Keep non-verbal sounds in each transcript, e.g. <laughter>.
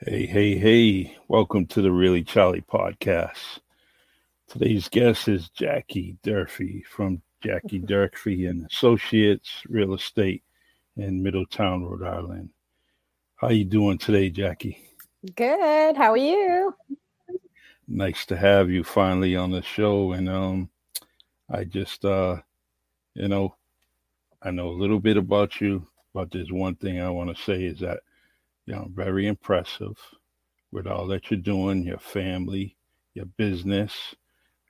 Hey, hey, hey. Welcome to the Really Charlie podcast. Today's guest is Jackie Durfee from Jackie <laughs> Durfee and Associates Real Estate in Middletown, Rhode Island. How you doing today, Jackie? Good. How are you? Nice to have you finally on the show. And um I just uh you know, I know a little bit about you, but there's one thing I want to say is that you know, very impressive with all that you're doing, your family, your business.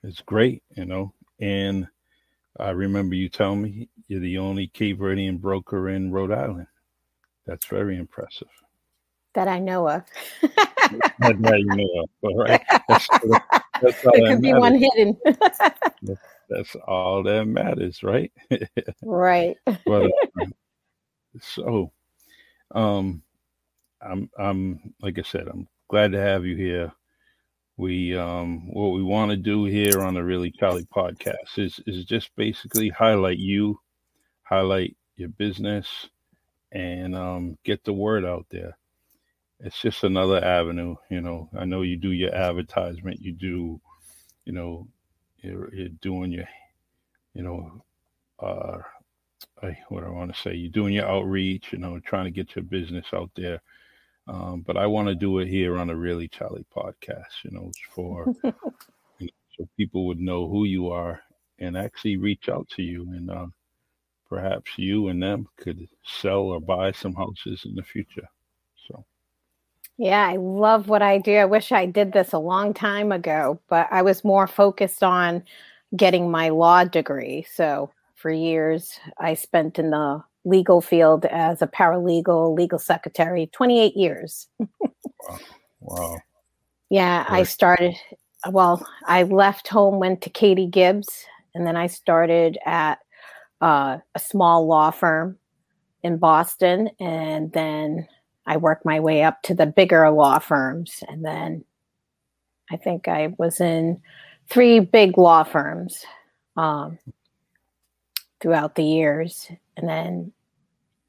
It's great, you know. And I remember you telling me you're the only Cape Verdean broker in Rhode Island. That's very impressive. That I know of. <laughs> that you know of, all right? That's, <laughs> that's all there could be one hidden. <laughs> that's all that matters, right? right. but uh, so, um, I'm I'm like I said, I'm glad to have you here. We um what we want to do here on the Really Charlie podcast is is just basically highlight you, highlight your business, and um get the word out there. It's just another avenue, you know. I know you do your advertisement, you do, you know, you're, you're doing your, you know, uh, I, what I want to say, you're doing your outreach, you know, trying to get your business out there um, but I want to do it here on a Really Charlie podcast, you know, for you know, so people would know who you are and actually reach out to you. And uh, perhaps you and them could sell or buy some houses in the future. So, yeah, I love what I do. I wish I did this a long time ago, but I was more focused on getting my law degree. So, for years, I spent in the legal field as a paralegal, legal secretary, 28 years. wow. wow. Yeah, I started, well, I left home, went to Katie Gibbs, and then I started at uh, a small law firm in Boston. And then I worked my way up to the bigger law firms. And then I think I was in three big law firms um, throughout the years. And then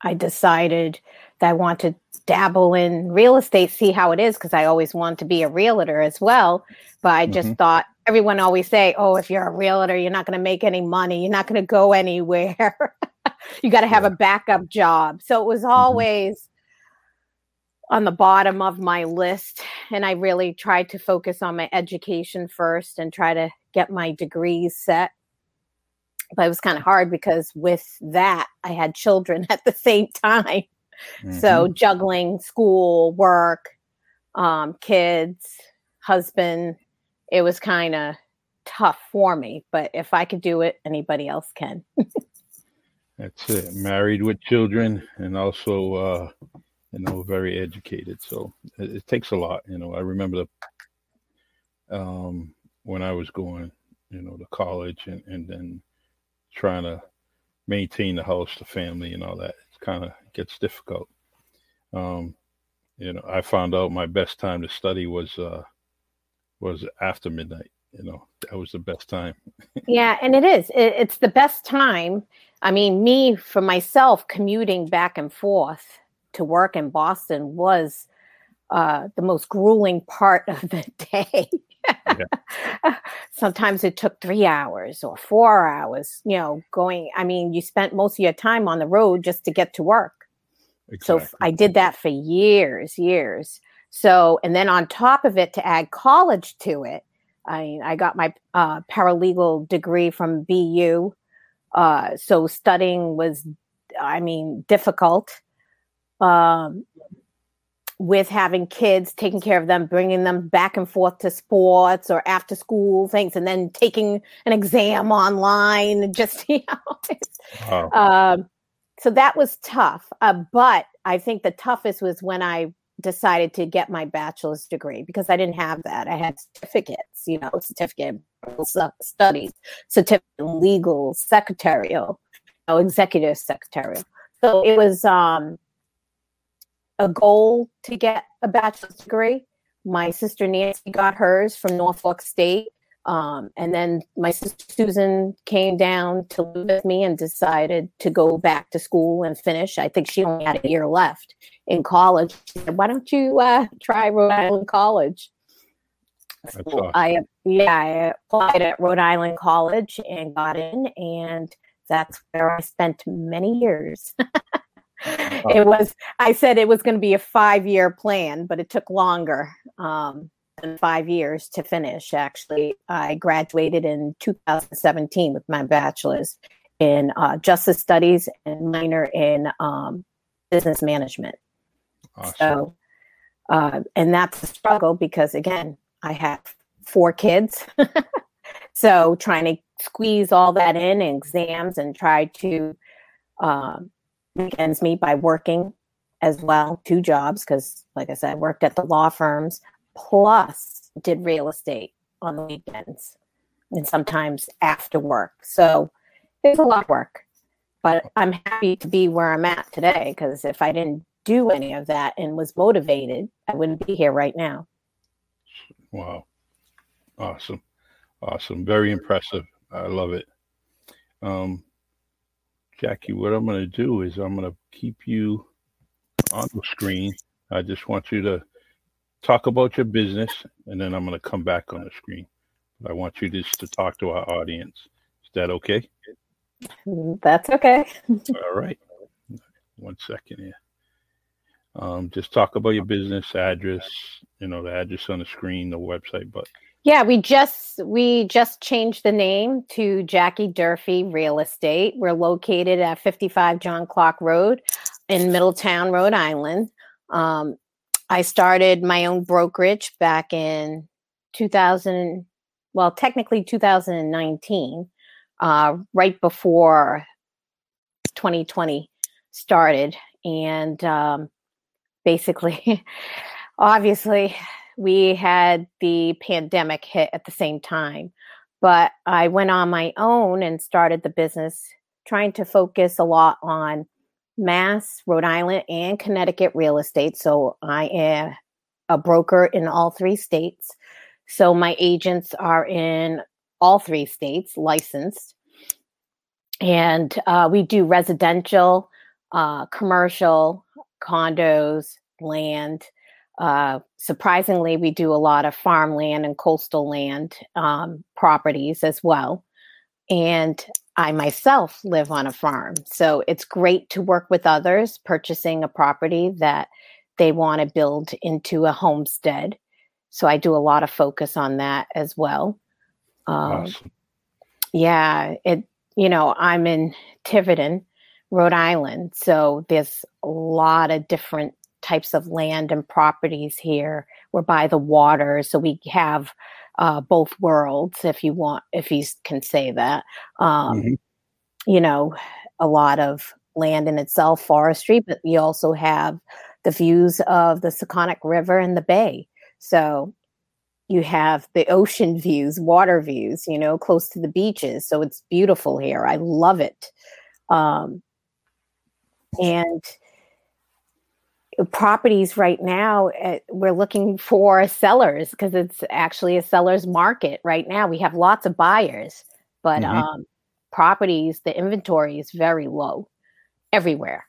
I decided that I want to dabble in real estate, see how it is, because I always want to be a realtor as well. But I just mm-hmm. thought everyone always say, "Oh, if you're a realtor, you're not going to make any money. You're not going to go anywhere. <laughs> you got to have yeah. a backup job." So it was mm-hmm. always mm-hmm. on the bottom of my list, and I really tried to focus on my education first and try to get my degrees set but it was kind of hard because with that I had children <laughs> at the same time. Mm-hmm. So juggling school, work, um, kids, husband, it was kind of tough for me. But if I could do it, anybody else can. <laughs> That's it. Married with children and also, uh, you know, very educated. So it, it takes a lot. You know, I remember the, um, when I was going, you know, to college and, and then trying to maintain the house, the family, and all that. It kind of gets difficult. Um, you know, I found out my best time to study was uh, was after midnight. You know, that was the best time. <laughs> yeah, and it is. It, it's the best time. I mean, me for myself commuting back and forth to work in Boston was uh, the most grueling part <laughs> of the day. <laughs> Sometimes it took three hours or four hours, you know, going. I mean, you spent most of your time on the road just to get to work. Exactly. So I did that for years, years. So, and then on top of it, to add college to it, I, mean, I got my uh, paralegal degree from BU. Uh, so studying was, I mean, difficult. Um, with having kids, taking care of them, bringing them back and forth to sports or after school things, and then taking an exam online. Just <laughs> you know, wow. um, so that was tough. Uh, but I think the toughest was when I decided to get my bachelor's degree because I didn't have that. I had certificates, you know, certificate studies, certificate legal, secretarial, you know, executive secretarial. So it was um, a goal to get a bachelor's degree. My sister Nancy got hers from Norfolk State. Um, and then my sister Susan came down to live with me and decided to go back to school and finish. I think she only had a year left in college. She said, "Why don't you uh, try Rhode Island College?" So awesome. I yeah, I applied at Rhode Island College and got in, and that's where I spent many years. <laughs> it was I said it was going to be a five year plan, but it took longer. Um, five years to finish. Actually, I graduated in 2017 with my bachelor's in uh, justice studies and minor in um, business management. Awesome. So, uh, and that's a struggle because again, I have four kids. <laughs> so trying to squeeze all that in exams and try to uh, make ends meet by working as well, two jobs, because like I said, I worked at the law firms, plus did real estate on the weekends and sometimes after work. So it's a lot of work, but I'm happy to be where I'm at today because if I didn't do any of that and was motivated, I wouldn't be here right now. Wow. Awesome. Awesome. Very impressive. I love it. Um, Jackie, what I'm going to do is I'm going to keep you on the screen. I just want you to talk about your business, and then I'm going to come back on the screen. But I want you just to talk to our audience. Is that okay? <laughs> That's okay. <laughs> All right. One second here. Um, just talk about your business address, you know, the address on the screen, the website, but yeah, we just we just changed the name to Jackie Durfee Real Estate. We're located at 55 John Clark Road in Middletown, Rhode Island. Um, I started my own brokerage back in 2000, well, technically 2019, uh, right before 2020 started. And um, basically, <laughs> obviously, we had the pandemic hit at the same time. But I went on my own and started the business trying to focus a lot on Mass, Rhode Island, and Connecticut real estate. So I am a broker in all three states. So my agents are in all three states licensed. And uh, we do residential, uh, commercial, condos, land. Uh, surprisingly, we do a lot of farmland and coastal land um, properties as well. And I myself live on a farm. So it's great to work with others purchasing a property that they want to build into a homestead. So I do a lot of focus on that as well. Um. Yeah, it. You know, I'm in Tiverton, Rhode Island, so there's a lot of different types of land and properties here. We're by the water, so we have uh, both worlds, if you want, if you can say that. Um, mm-hmm. You know, a lot of land in itself, forestry, but we also have the views of the Sakonnet River and the bay. So you have the ocean views, water views, you know, close to the beaches. So it's beautiful here. I love it. Um, and properties right now uh, we're looking for sellers because it's actually a seller's market right now. We have lots of buyers but mm-hmm. um, properties the inventory is very low everywhere.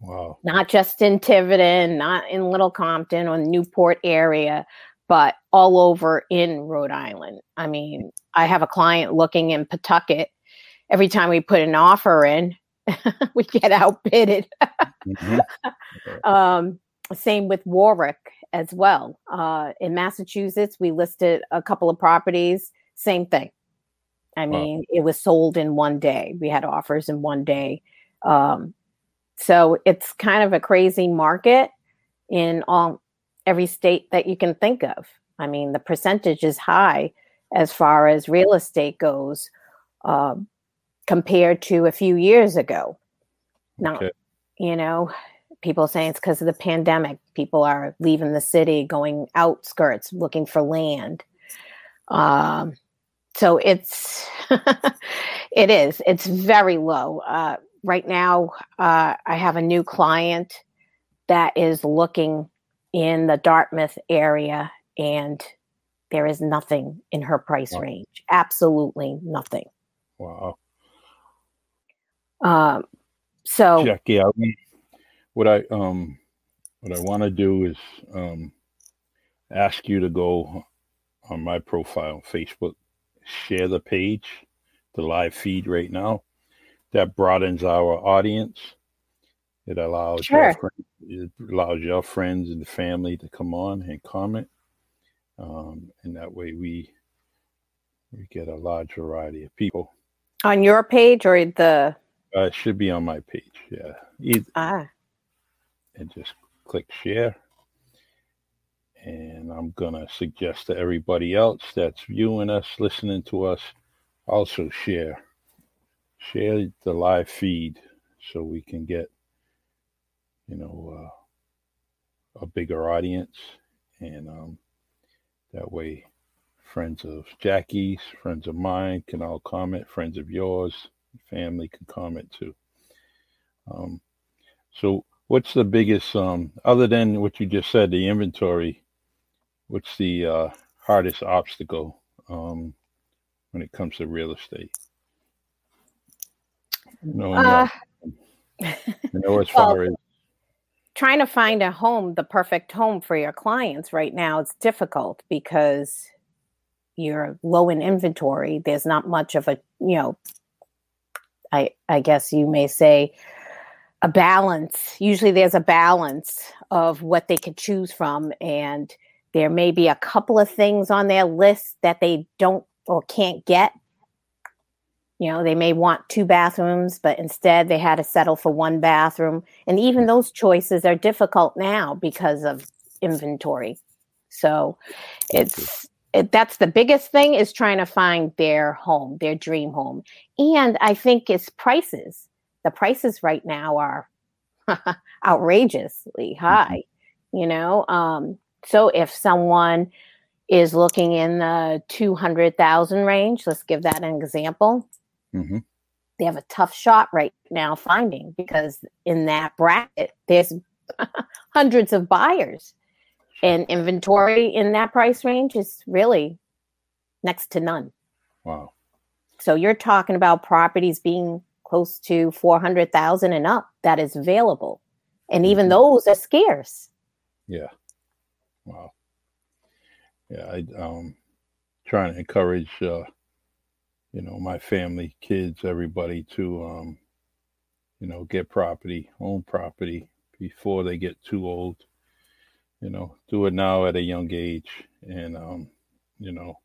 Wow. Not just in tiverton not in little compton or newport area but all over in rhode island. I mean i have a client looking in pawtucket. Every time we put an offer in <laughs> we get outbidded. <laughs> mm-hmm. <laughs> um, same with Warwick as well. Uh, in Massachusetts, we listed a couple of properties. Same thing. I mean, wow. it was sold in one day. We had offers in one day. Um, so it's kind of a crazy market in all every state that you can think of. I mean, the percentage is high as far as real estate goes. Um, compared to a few years ago. Now, okay. You know, people saying it's because of the pandemic. People are leaving the city, going outskirts, looking for land. Um, so it's <laughs> it is it's very low uh, right now. Uh, I have a new client that is looking in the Dartmouth area, and there is nothing in her price wow. range. Absolutely nothing. Wow. Um, so Jackie, I, what I um what I want to do is um ask you to go on my profile Facebook, share the page, the live feed right now. That broadens our audience. It allows sure. your friends, it allows your friends and family to come on and comment, um, and that way we we get a large variety of people on your page or the. Uh, it should be on my page. Yeah. Either, ah. And just click share. And I'm going to suggest to everybody else that's viewing us, listening to us, also share. Share the live feed so we can get, you know, uh, a bigger audience. And um, that way, friends of Jackie's, friends of mine can all comment, friends of yours, family can comment too. Um, so, what's the biggest, um, other than what you just said, the inventory? What's the uh, hardest obstacle um, when it comes to real estate? No, uh, you know, as <laughs> far well, as trying to find a home, the perfect home for your clients right now, it's difficult because you're low in inventory. There's not much of a, you know, I I guess you may say a balance. Usually there's a balance of what they could choose from and there may be a couple of things on their list that they don't or can't get. You know, they may want two bathrooms, but instead they had to settle for one bathroom. And even those choices are difficult now because of inventory. So it's it, that's the biggest thing is trying to find their home, their dream home. And I think it's prices. The prices right now are <laughs> outrageously mm-hmm. high, mm-hmm. you know. Um, so if someone is looking in the 200,000 range, let's give that an example. Mm-hmm. They have a tough shot right now finding because in that bracket, there's <laughs> hundreds of buyers and inventory in that price range is really next to none. Wow. So you're talking about properties being close to 400,000 and up that is available. And even mm-hmm. those are scarce. Yeah. Wow. Yeah, I um trying to encourage uh you know, my family, kids, everybody to um you know, get property, own property before they get too old you know, do it now at a young age. And, um, you know,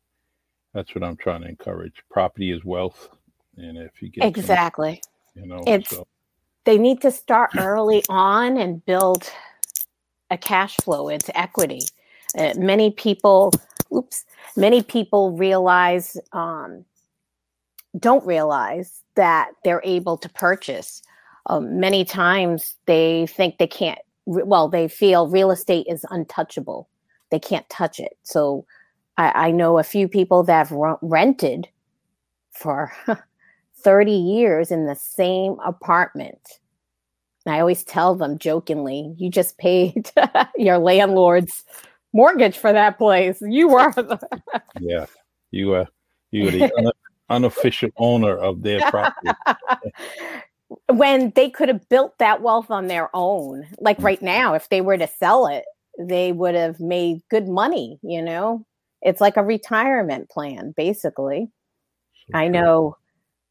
that's what I'm trying to encourage. Property is wealth. And if you get exactly, some, you know, it's, so. they need to start early on and build a cash flow. It's equity. Uh, many people, oops, many people realize, um, don't realize that they're able to purchase. Um, many times they think they can't well, they feel real estate is untouchable. They can't touch it. So I, I know a few people that have rented for <laughs> 30 years in the same apartment. And I always tell them jokingly, you just paid <laughs> your landlord's mortgage for that place. You were <laughs> the Yeah. You were you were the unofficial owner of their property when they could have built that wealth on their own. Like right now, if they were to sell it, they would have made good money, you know? It's like a retirement plan, basically. I know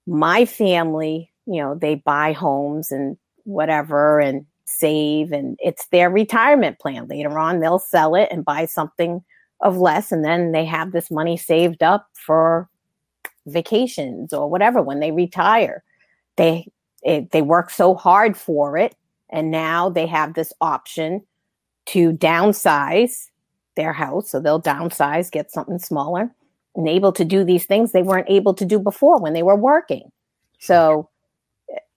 my family, you know, they buy homes and whatever and save, and it's their retirement plan. Later on, they'll sell it and buy something of less, and then they have this money saved up for vacations or whatever when they retire. They it, they work so hard for it and now they have this option to downsize their house so they'll downsize get something smaller and able to do these things they weren't able to do before when they were working. So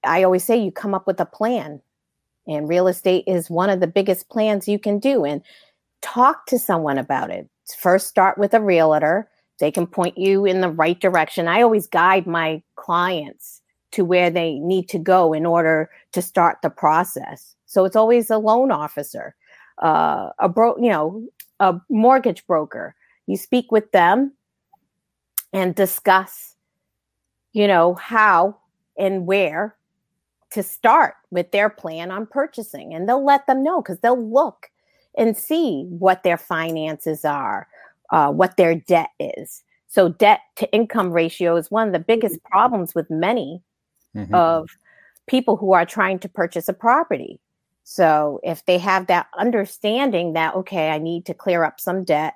i always say you come up with a plan and real estate is one of the biggest plans you can do and talk to someone about it. First start with a realtor. They can point you in the right direction. I always guide my clients to where they need to go in order to start the process. So it's always a loan officer, uh, a bro, you know, a mortgage broker. You speak with them and discuss, you know, how and where to start with their plan on purchasing. And they'll let them know because they'll look and see what their finances are, uh, what their debt is. So, debt to income ratio is one of the biggest problems with many mm-hmm. of people who are trying to purchase a property. So, if they have that understanding that, okay, I need to clear up some debt,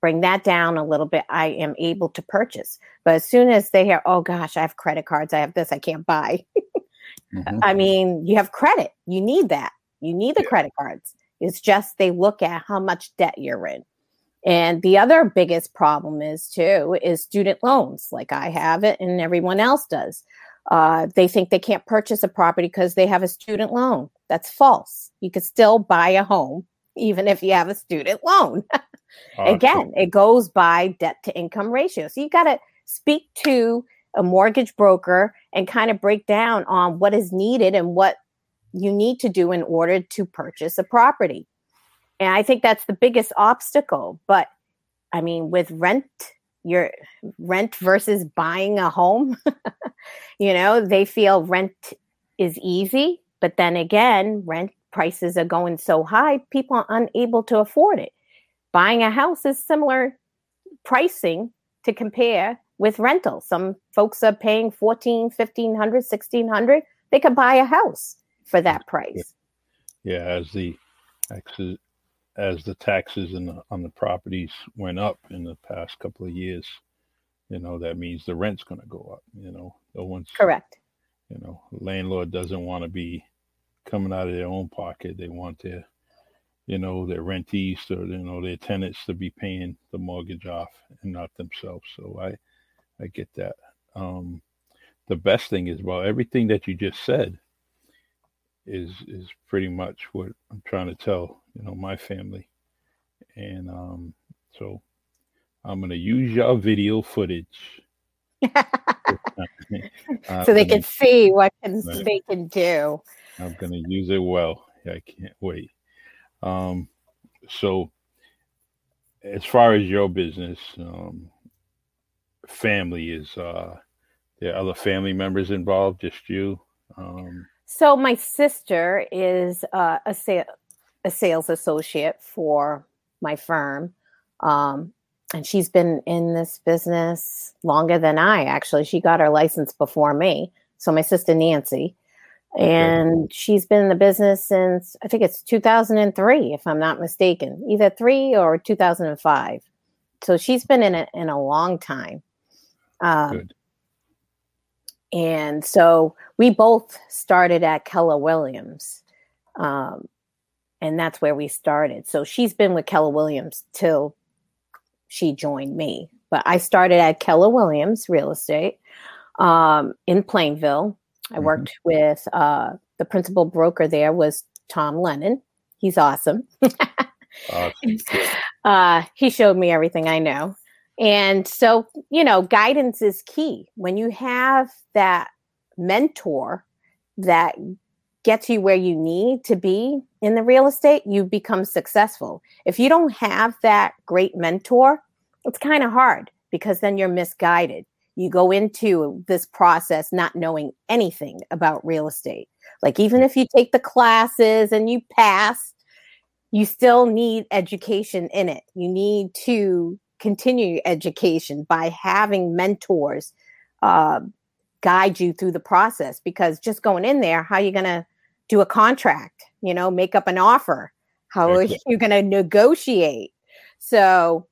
bring that down a little bit, I am able to purchase. But as soon as they hear, oh gosh, I have credit cards, I have this, I can't buy. mm-hmm. <laughs> I mean, you have credit, you need that. You need the yeah. credit cards. It's just they look at how much debt you're in. And the other biggest problem is too is student loans, like I have it and everyone else does. Uh, they think they can't purchase a property because they have a student loan. That's false. You could still buy a home even if you have a student loan. <laughs> Again, it goes by debt to income ratio. So you got to speak to a mortgage broker and kind of break down on what is needed and what you need to do in order to purchase a property. And I think that's the biggest obstacle. But I mean, with rent, your rent versus buying a home, <laughs> you know, they feel rent is easy. But then again, rent prices are going so high, people are unable to afford it. Buying a house is similar pricing to compare with rental. Some folks are paying 14, 1500, 1600. They could buy a house for that price. Yeah, as the as the taxes the, on the properties went up in the past couple of years, you know, that means the rent's going to go up, you know. No one's Correct. You know, landlord doesn't want to be coming out of their own pocket. They want their, you know, their rentees or you know their tenants to be paying the mortgage off and not themselves. So I, I get that. Um, the best thing is, well, everything that you just said is is pretty much what I'm trying to tell, you know, my family, and um, so I'm gonna use your video footage. <laughs> so they can see what can, <laughs> right. they can do. I'm going to use it well. I can't wait. Um, so, as far as your business, um, family is uh, there other family members involved? Just you? Um, so my sister is uh, a sa- a sales associate for my firm, um, and she's been in this business longer than I. Actually, she got her license before me. So my sister Nancy, and she's been in the business since I think it's 2003, if I'm not mistaken, either three or 2005. So she's been in it in a long time. Um, Good. And so we both started at Keller Williams. Um, and that's where we started. So she's been with Keller Williams till she joined me. But I started at Keller Williams Real Estate um, in Plainville I mm-hmm. worked with uh, the principal broker there was Tom Lennon. He's awesome. awesome. <laughs> Uh, he showed me everything I know. And so, you know, guidance is key. When you have that mentor that gets you where you need to be in the real estate, you become successful. If you don't have that great mentor, it's kind of hard because then you're misguided you go into this process not knowing anything about real estate. Like, even if you take the classes and you pass, you still need education in it. You need to continue education by having mentors uh, guide you through the process because just going in there, how are you going to do a contract? You know, make up an offer? How are you going to negotiate? So,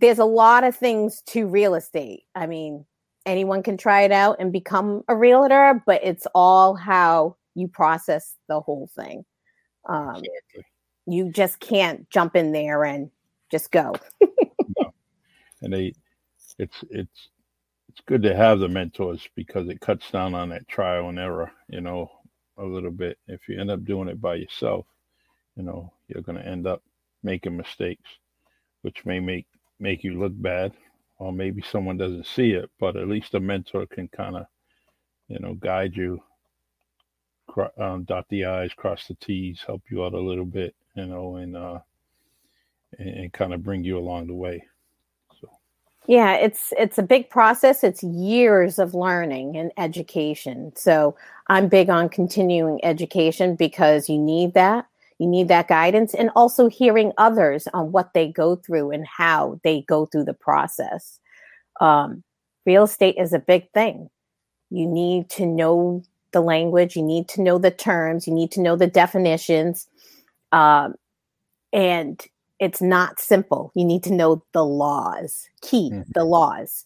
there's a lot of things to real estate. I mean, anyone can try it out and become a realtor, but it's all how you process the whole thing. Um, exactly. You just can't jump in there and just go. <laughs> no. And they, it's it's it's good to have the mentors because it cuts down on that trial and error. You know, a little bit. If you end up doing it by yourself, you know, you're going to end up making mistakes, which may make make you look bad or maybe someone doesn't see it, but at least a mentor can kind of, you know, guide you, um, dot the I's, cross the T's, help you out a little bit, you know, and, uh, and, and kind of bring you along the way. Yeah, it's it's a big process. It's years of learning and education. So I'm big on continuing education because you need that. You need that guidance and also hearing others on what they go through and how they go through the process. Um, real estate is a big thing. You need to know the language, you need to know the terms, you need to know the definitions. Um, and it's not simple. You need to know the laws, key, mm-hmm. the laws.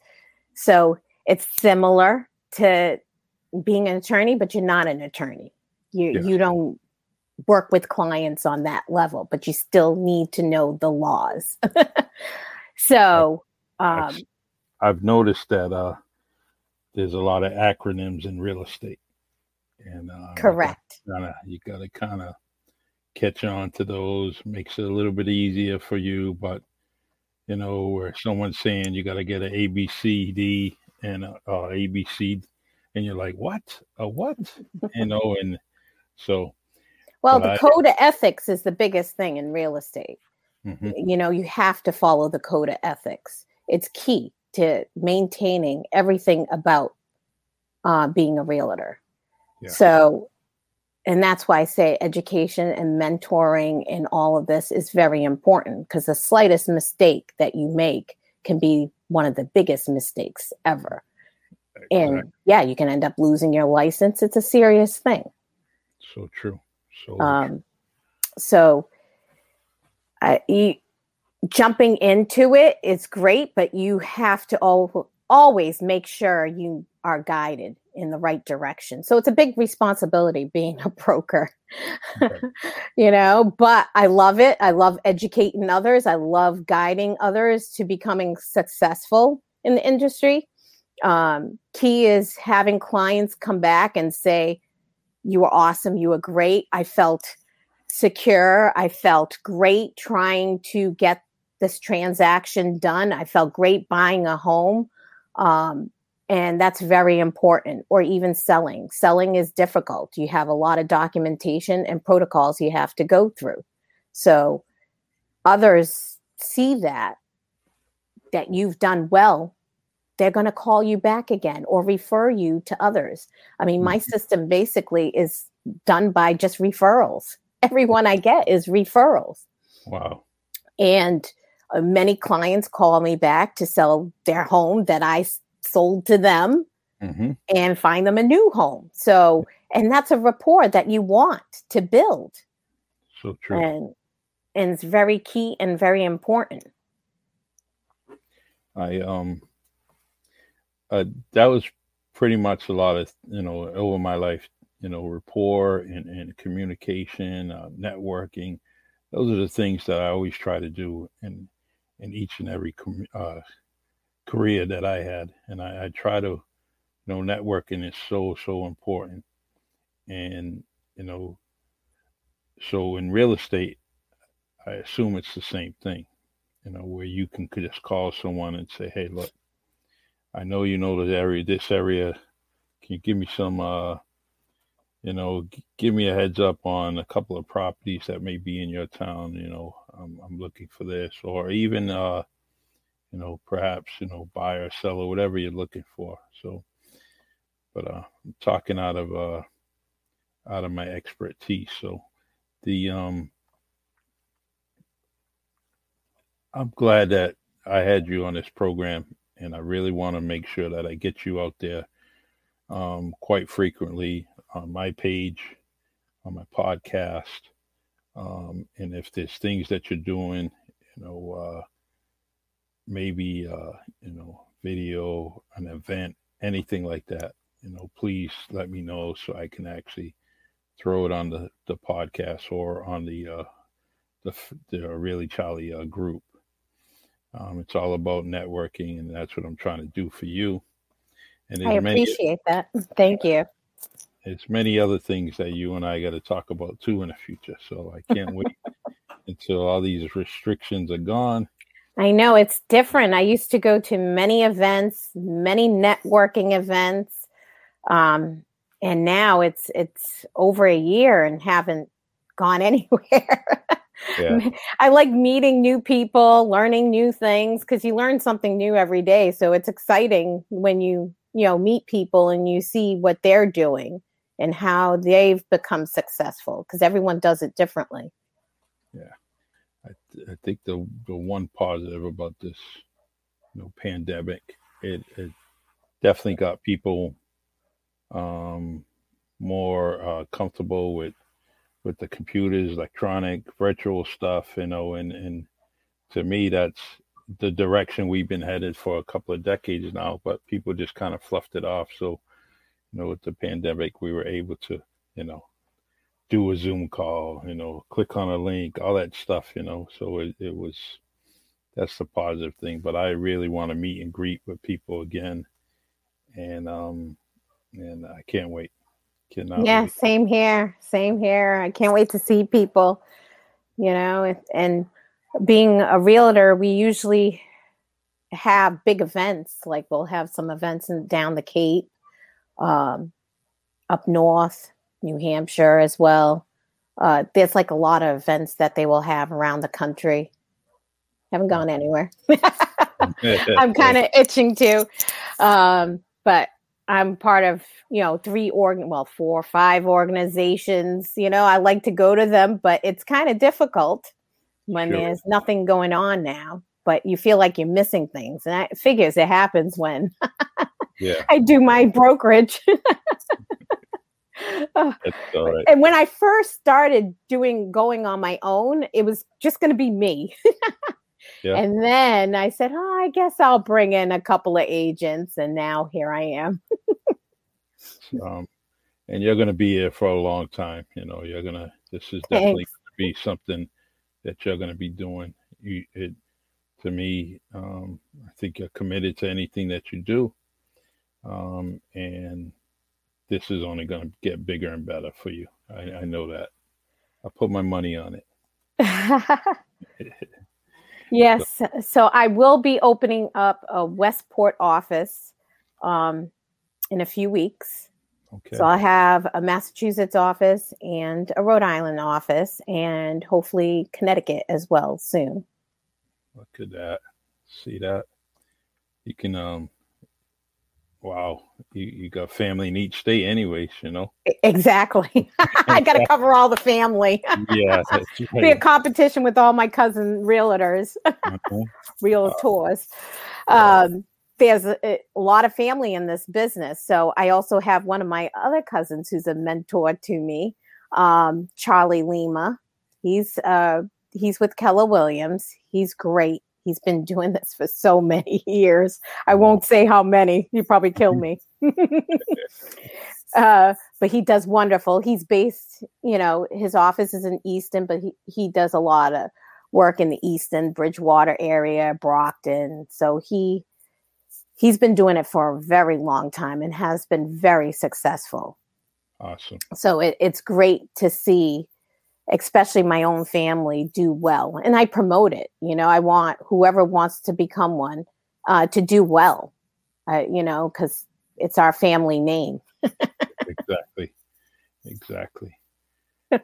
So it's similar to being an attorney, but you're not an attorney. You yeah. you don't work with clients on that level, but you still need to know the laws. <laughs> so um, I've noticed that uh, there's a lot of acronyms in real estate, and uh, correct. You got to kind of catch on to those makes it a little bit easier for you but you know where someone's saying you got to get an a b c d and a, a abc and you're like what? A what? You <laughs> know and so well the I, code of ethics is the biggest thing in real estate. Mm-hmm. you know you have to follow the code of ethics. It's key to maintaining everything about uh, being a realtor. Yeah. so and that's why I say education and mentoring and all of this is very important because the slightest mistake that you make can be one of the biggest mistakes ever. Exactly. And yeah, you can end up losing your license. It's a serious thing. So true. So um, true. so I, you, jumping into it is great, but you have to al- always make sure you are guided in the right direction. So it's a big responsibility being a broker, okay. <laughs> you know, but I love it. I love educating others. I love guiding others to becoming successful in the industry. Um, key is having clients come back and say, You were awesome. You were great. I felt secure. I felt great trying to get this transaction done. I felt great buying a home. Um, and that's very important or even selling. Selling is difficult. You have a lot of documentation and protocols you have to go through. So others see that that you've done well they're going to call you back again or refer you to others. I mean my mm-hmm. system basically is done by just referrals. <laughs> Everyone i get is referrals. Wow. And uh, many clients call me back to sell their home that i sold to them mm-hmm. and find them a new home. So, and that's a rapport that you want to build. So true. And and it's very key and very important. I um uh, that was pretty much a lot of you know over my life you know rapport and, and communication uh, networking those are the things that i always try to do in in each and every com- uh, career that I had, and I, I try to, you know, networking is so so important, and you know, so in real estate, I assume it's the same thing, you know, where you can just call someone and say, hey, look, I know you know this area, this area, can you give me some, uh, you know, give me a heads up on a couple of properties that may be in your town, you know, I'm, I'm looking for this, or even, uh, you know, perhaps, you know, buy or sell or whatever you're looking for. So, but uh, I'm talking out of uh, out of my expertise. So, the um, I'm glad that I had you on this program, and I really want to make sure that I get you out there um, quite frequently on my page, on my podcast, um, and if there's things that you're doing, you know. Uh, maybe uh, you know video, an event, anything like that, you know, please let me know so I can actually throw it on the, the podcast or on the uh, the the really Charlie uh, group. Um, it's all about networking, and that's what I'm trying to do for you. And I appreciate many, that. Thank you. It's many other things that you and I got to talk about too in the future. So I can't wait <laughs> until all these restrictions are gone I know it's different. I used to go to many events, many networking events. Um, and now it's it's over a year and haven't gone <laughs> anywhere. yeah. <laughs> I like meeting new people, learning new things because you learn something new every day. So it's exciting when you, you know, meet people and you see what they're doing and how they've become successful because everyone does it differently. I, th- I think the the one positive about this you know pandemic it, it definitely got people um more uh, comfortable with with the computers, electronic, virtual stuff, you know, and and to me that's the direction we've been headed for a couple of decades now, but people just kind of fluffed it off. So, you know, with the pandemic, we were able to, you know, do a Zoom call, you know, click on a link, all that stuff, you know. So it, it was that's the positive thing. But I really want to meet and greet with people again. And um and I can't wait. Cannot yeah, wait. same here. Same here. I can't wait to see people. You know, and being a realtor, we usually have big events. Like we'll have some events in, down the Cape, um, up north, New Hampshire as well. Uh, there's like a lot of events that they will have around the country. Haven't gone anywhere. <laughs> I'm kind of <laughs> itching to, um, but I'm part of, you know, three organ, well, four or five organizations. You know, I like to go to them, but it's kind of difficult when sure. there's nothing going on now. But you feel like you're missing things, and I figures it happens when yeah. <laughs> I do my brokerage. <laughs> right. And when I first started doing going on my own, it was just going to be me. <laughs> yeah. And then I said, "Oh, I guess I'll bring in a couple of agents," and now here I am. <laughs> um, and you're going to be here for a long time. You know, you're going to. This is definitely going to be something that you're going to be doing. You, it, to me, um, I think you're committed to anything that you do, um, and this is only going to get bigger and better for you. I, I know that. I put my money on it. <laughs> <laughs> yes. So I will be opening up a Westport office um, in a few weeks. Okay. So I'll have a Massachusetts office and a Rhode Island office, and hopefully Connecticut as well soon. Look at that! See that? You can um, Wow, you, you got family in each state, anyways. You know exactly. <laughs> I got to <laughs> cover all the family. yeah, <laughs> be a competition with all my cousin realtors, mm-hmm. realtors. Um, there's a, a, lot of family in this business, so I also have one of my other cousins who's a mentor to me, um, Charlie Lima. He's uh, he's with Keller Williams. He's great. He's been doing this for so many <laughs> years. I won't say how many. You probably kill me. <laughs> uh, but he does wonderful. He's based, you know, his office is in Easton, but he, he does a lot of work in the Easton, Bridgewater area, Brockton. So he he's been doing it for a very long time and has been very successful. Awesome. So it, it's great to see especially my own family, do well. And I promote it. You know, I want whoever wants to become one uh, to do well, uh, you know, because it's our family name. <laughs> exactly. Exactly. <laughs>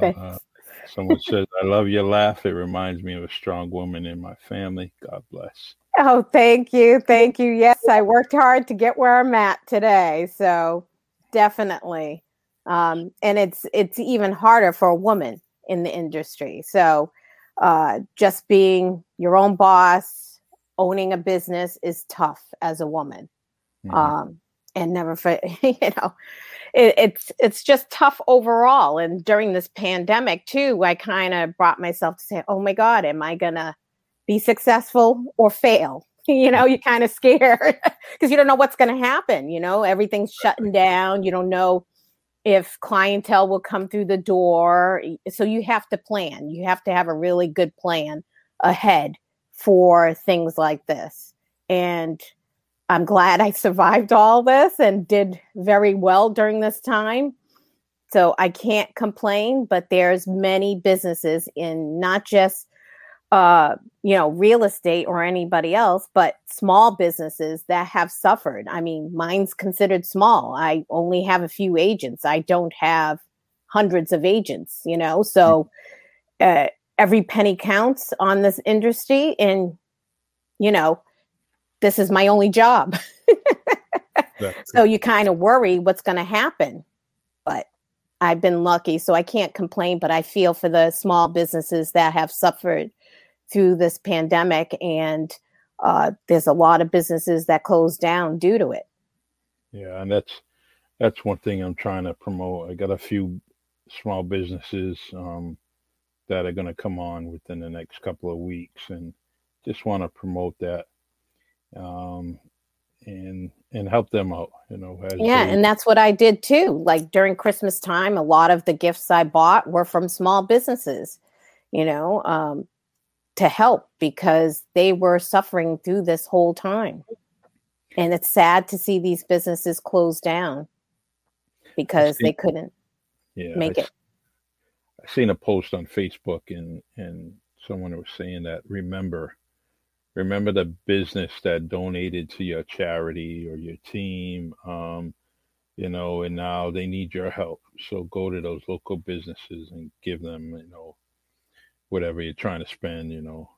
Uh, someone says, I love your laugh. It reminds me of a strong woman in my family. God bless. Oh, thank you. Thank you. Yes, I worked hard to get where I'm at today. So definitely um, and it's it's even harder for a woman in the industry. So uh, just being your own boss, owning a business is tough as a woman, mm-hmm. um, and never for <laughs> you know. It, it's it's just tough overall, and during this pandemic too, I kind of brought myself to say, "Oh my God, am I gonna be successful or fail?" <laughs> you know, you're kind of scared <laughs> because you don't know what's going to happen. You know, everything's shutting down. You don't know if clientele will come through the door. So you have to plan. You have to have a really good plan ahead for things like this. And I'm glad I <laughs> survived all this and did very well during this time. So I can't complain, but there's many businesses in not just uh, you know, real estate or anybody else, but small businesses that have suffered. I mean, mine's considered small. I only have a few agents. I don't have hundreds of agents, you know. So uh, every penny counts on this industry and you know this is my only job <laughs> so you kind of worry what's going to happen but i've been lucky so i can't complain but i feel for the small businesses that have suffered through this pandemic and uh, there's a lot of businesses that closed down due to it. Yeah and that's that's one thing i'm trying to promote. I got a few small businesses um, that are going to come on within the next couple of weeks and just want to promote that um, and and help them out you know yeah they, and that's what i did too. Like during christmas time a lot of the gifts i bought were from small businesses you know um, to help because they were suffering through this whole time. And it's sad to see these businesses close down because they couldn't yeah, make I, it. I seen a post on Facebook and and someone was saying that remember remember the business that donated to your charity or your team um, you know and now they need your help. So go to those local businesses and give them you know whatever you're trying to spend you know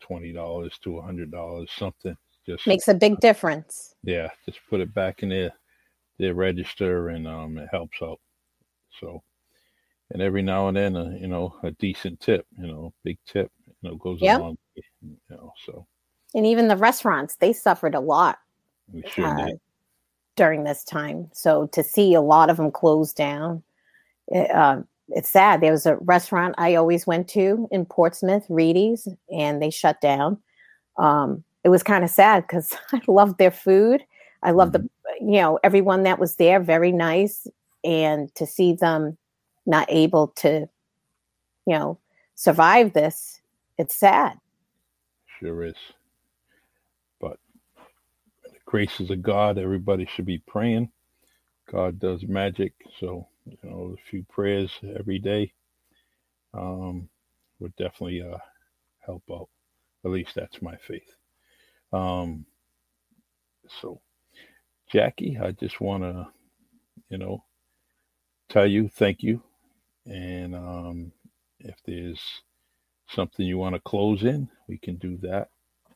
twenty dollars to a hundred dollars something just makes a big difference yeah just put it back in their their register and um, it helps out so and every now and then, a, you know, a decent tip, you know, big tip, you know, goes yep. along, you know, so. And even the restaurants, they suffered a lot sure uh, during this time. So to see a lot of them close down, uh, it's sad. There was a restaurant I always went to in Portsmouth, Reedy's, and they shut down. Um, it was kind of sad because <laughs> I loved their food. I loved mm-hmm. the, you know, everyone that was there, very nice. And to see them not able to, you know, survive this, it's sad. Sure is. But the graces of God, everybody should be praying. God does magic. So, you know, a few prayers every day um, would definitely uh, help out. At least that's my faith. Um, so, Jackie, I just want to, you know, tell you thank you and um, if there's something you want to close in, we can do that.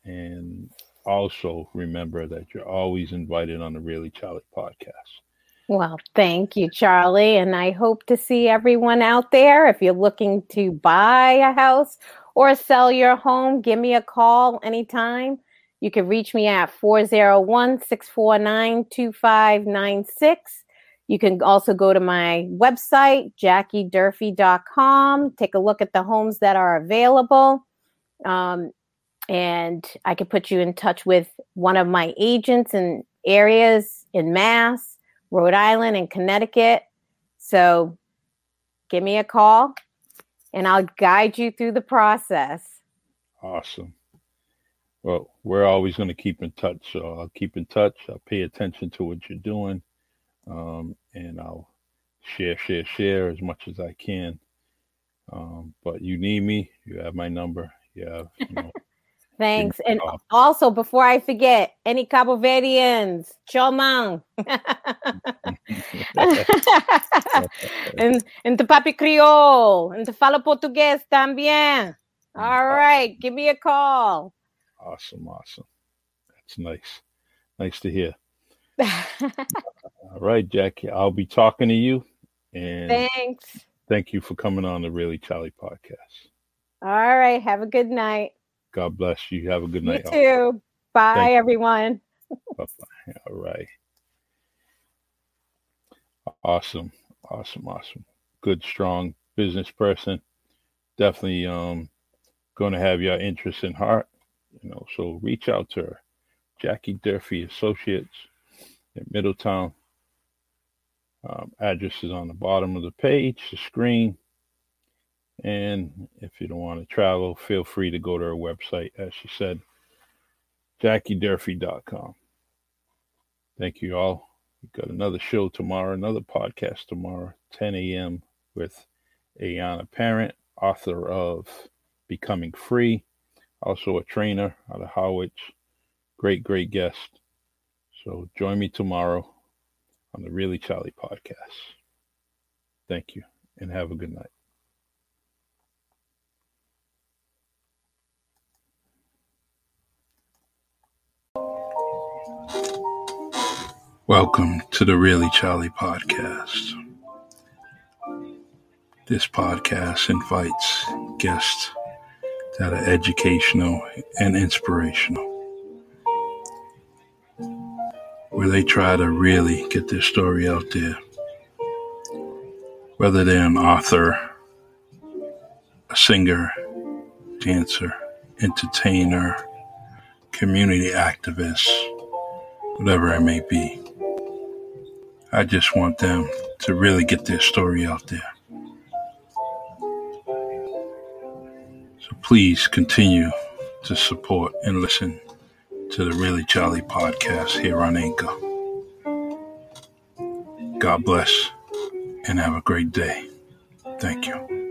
And also remember that you're always invited on the Really Charlie podcast. Well, thank you, Charlie. And I hope to see everyone out there. If you're looking to buy a house or sell your home, give me a call anytime. You can reach me at 401 649 2596. You can also go to my website, jackiedurfee.com, take a look at the homes that are available. Um, and I can put you in touch with one of my agents in areas in Mass, Rhode Island, and Connecticut. So give me a call and I'll guide you through the process. Awesome. Well, we're always going to keep in touch. So I'll keep in touch. I'll pay attention to what you're doing um, and I'll share, share, share as much as I can. Um, but you need me, you have my number. Yeah. You know, Thanks. And also, before I forget, any Cabo Verdeans, Chomang. <laughs> and, and the Papi Creole, and the Falo Portugués también. All right, give me a call. Awesome, awesome. That's nice. Nice to hear. <laughs> All right, Jackie. I'll be talking to you. And thanks. Thank you for coming on the Really Charlie podcast. All right. Have a good night. God bless you. Have a good night. You too. Bye, Thank everyone. Bye. All right. Awesome. Awesome. Awesome. Good, strong business person. Definitely um going to have your interest in heart. You know, so reach out to her. Jackie Durfee Associates in Middletown. Um, address is on the bottom of the page, the screen. And if you don't want to travel, feel free to go to our website, as she said, jackiedurfee.com. Thank you all. We've got another show tomorrow, another podcast tomorrow, 10 a.m. with Ayana Parent, author of Becoming Free, also a trainer out of Harwich. Great, great guest. So join me tomorrow on the Really Charlie podcast. Thank you and have a good night. Welcome to the Really Charlie podcast. This podcast invites guests that are educational and inspirational, where they try to really get their story out there. Whether they're an author, a singer, dancer, entertainer, community activist, whatever it may be. I just want them to really get their story out there. So please continue to support and listen to the Really Charlie podcast here on Anchor. God bless and have a great day. Thank you.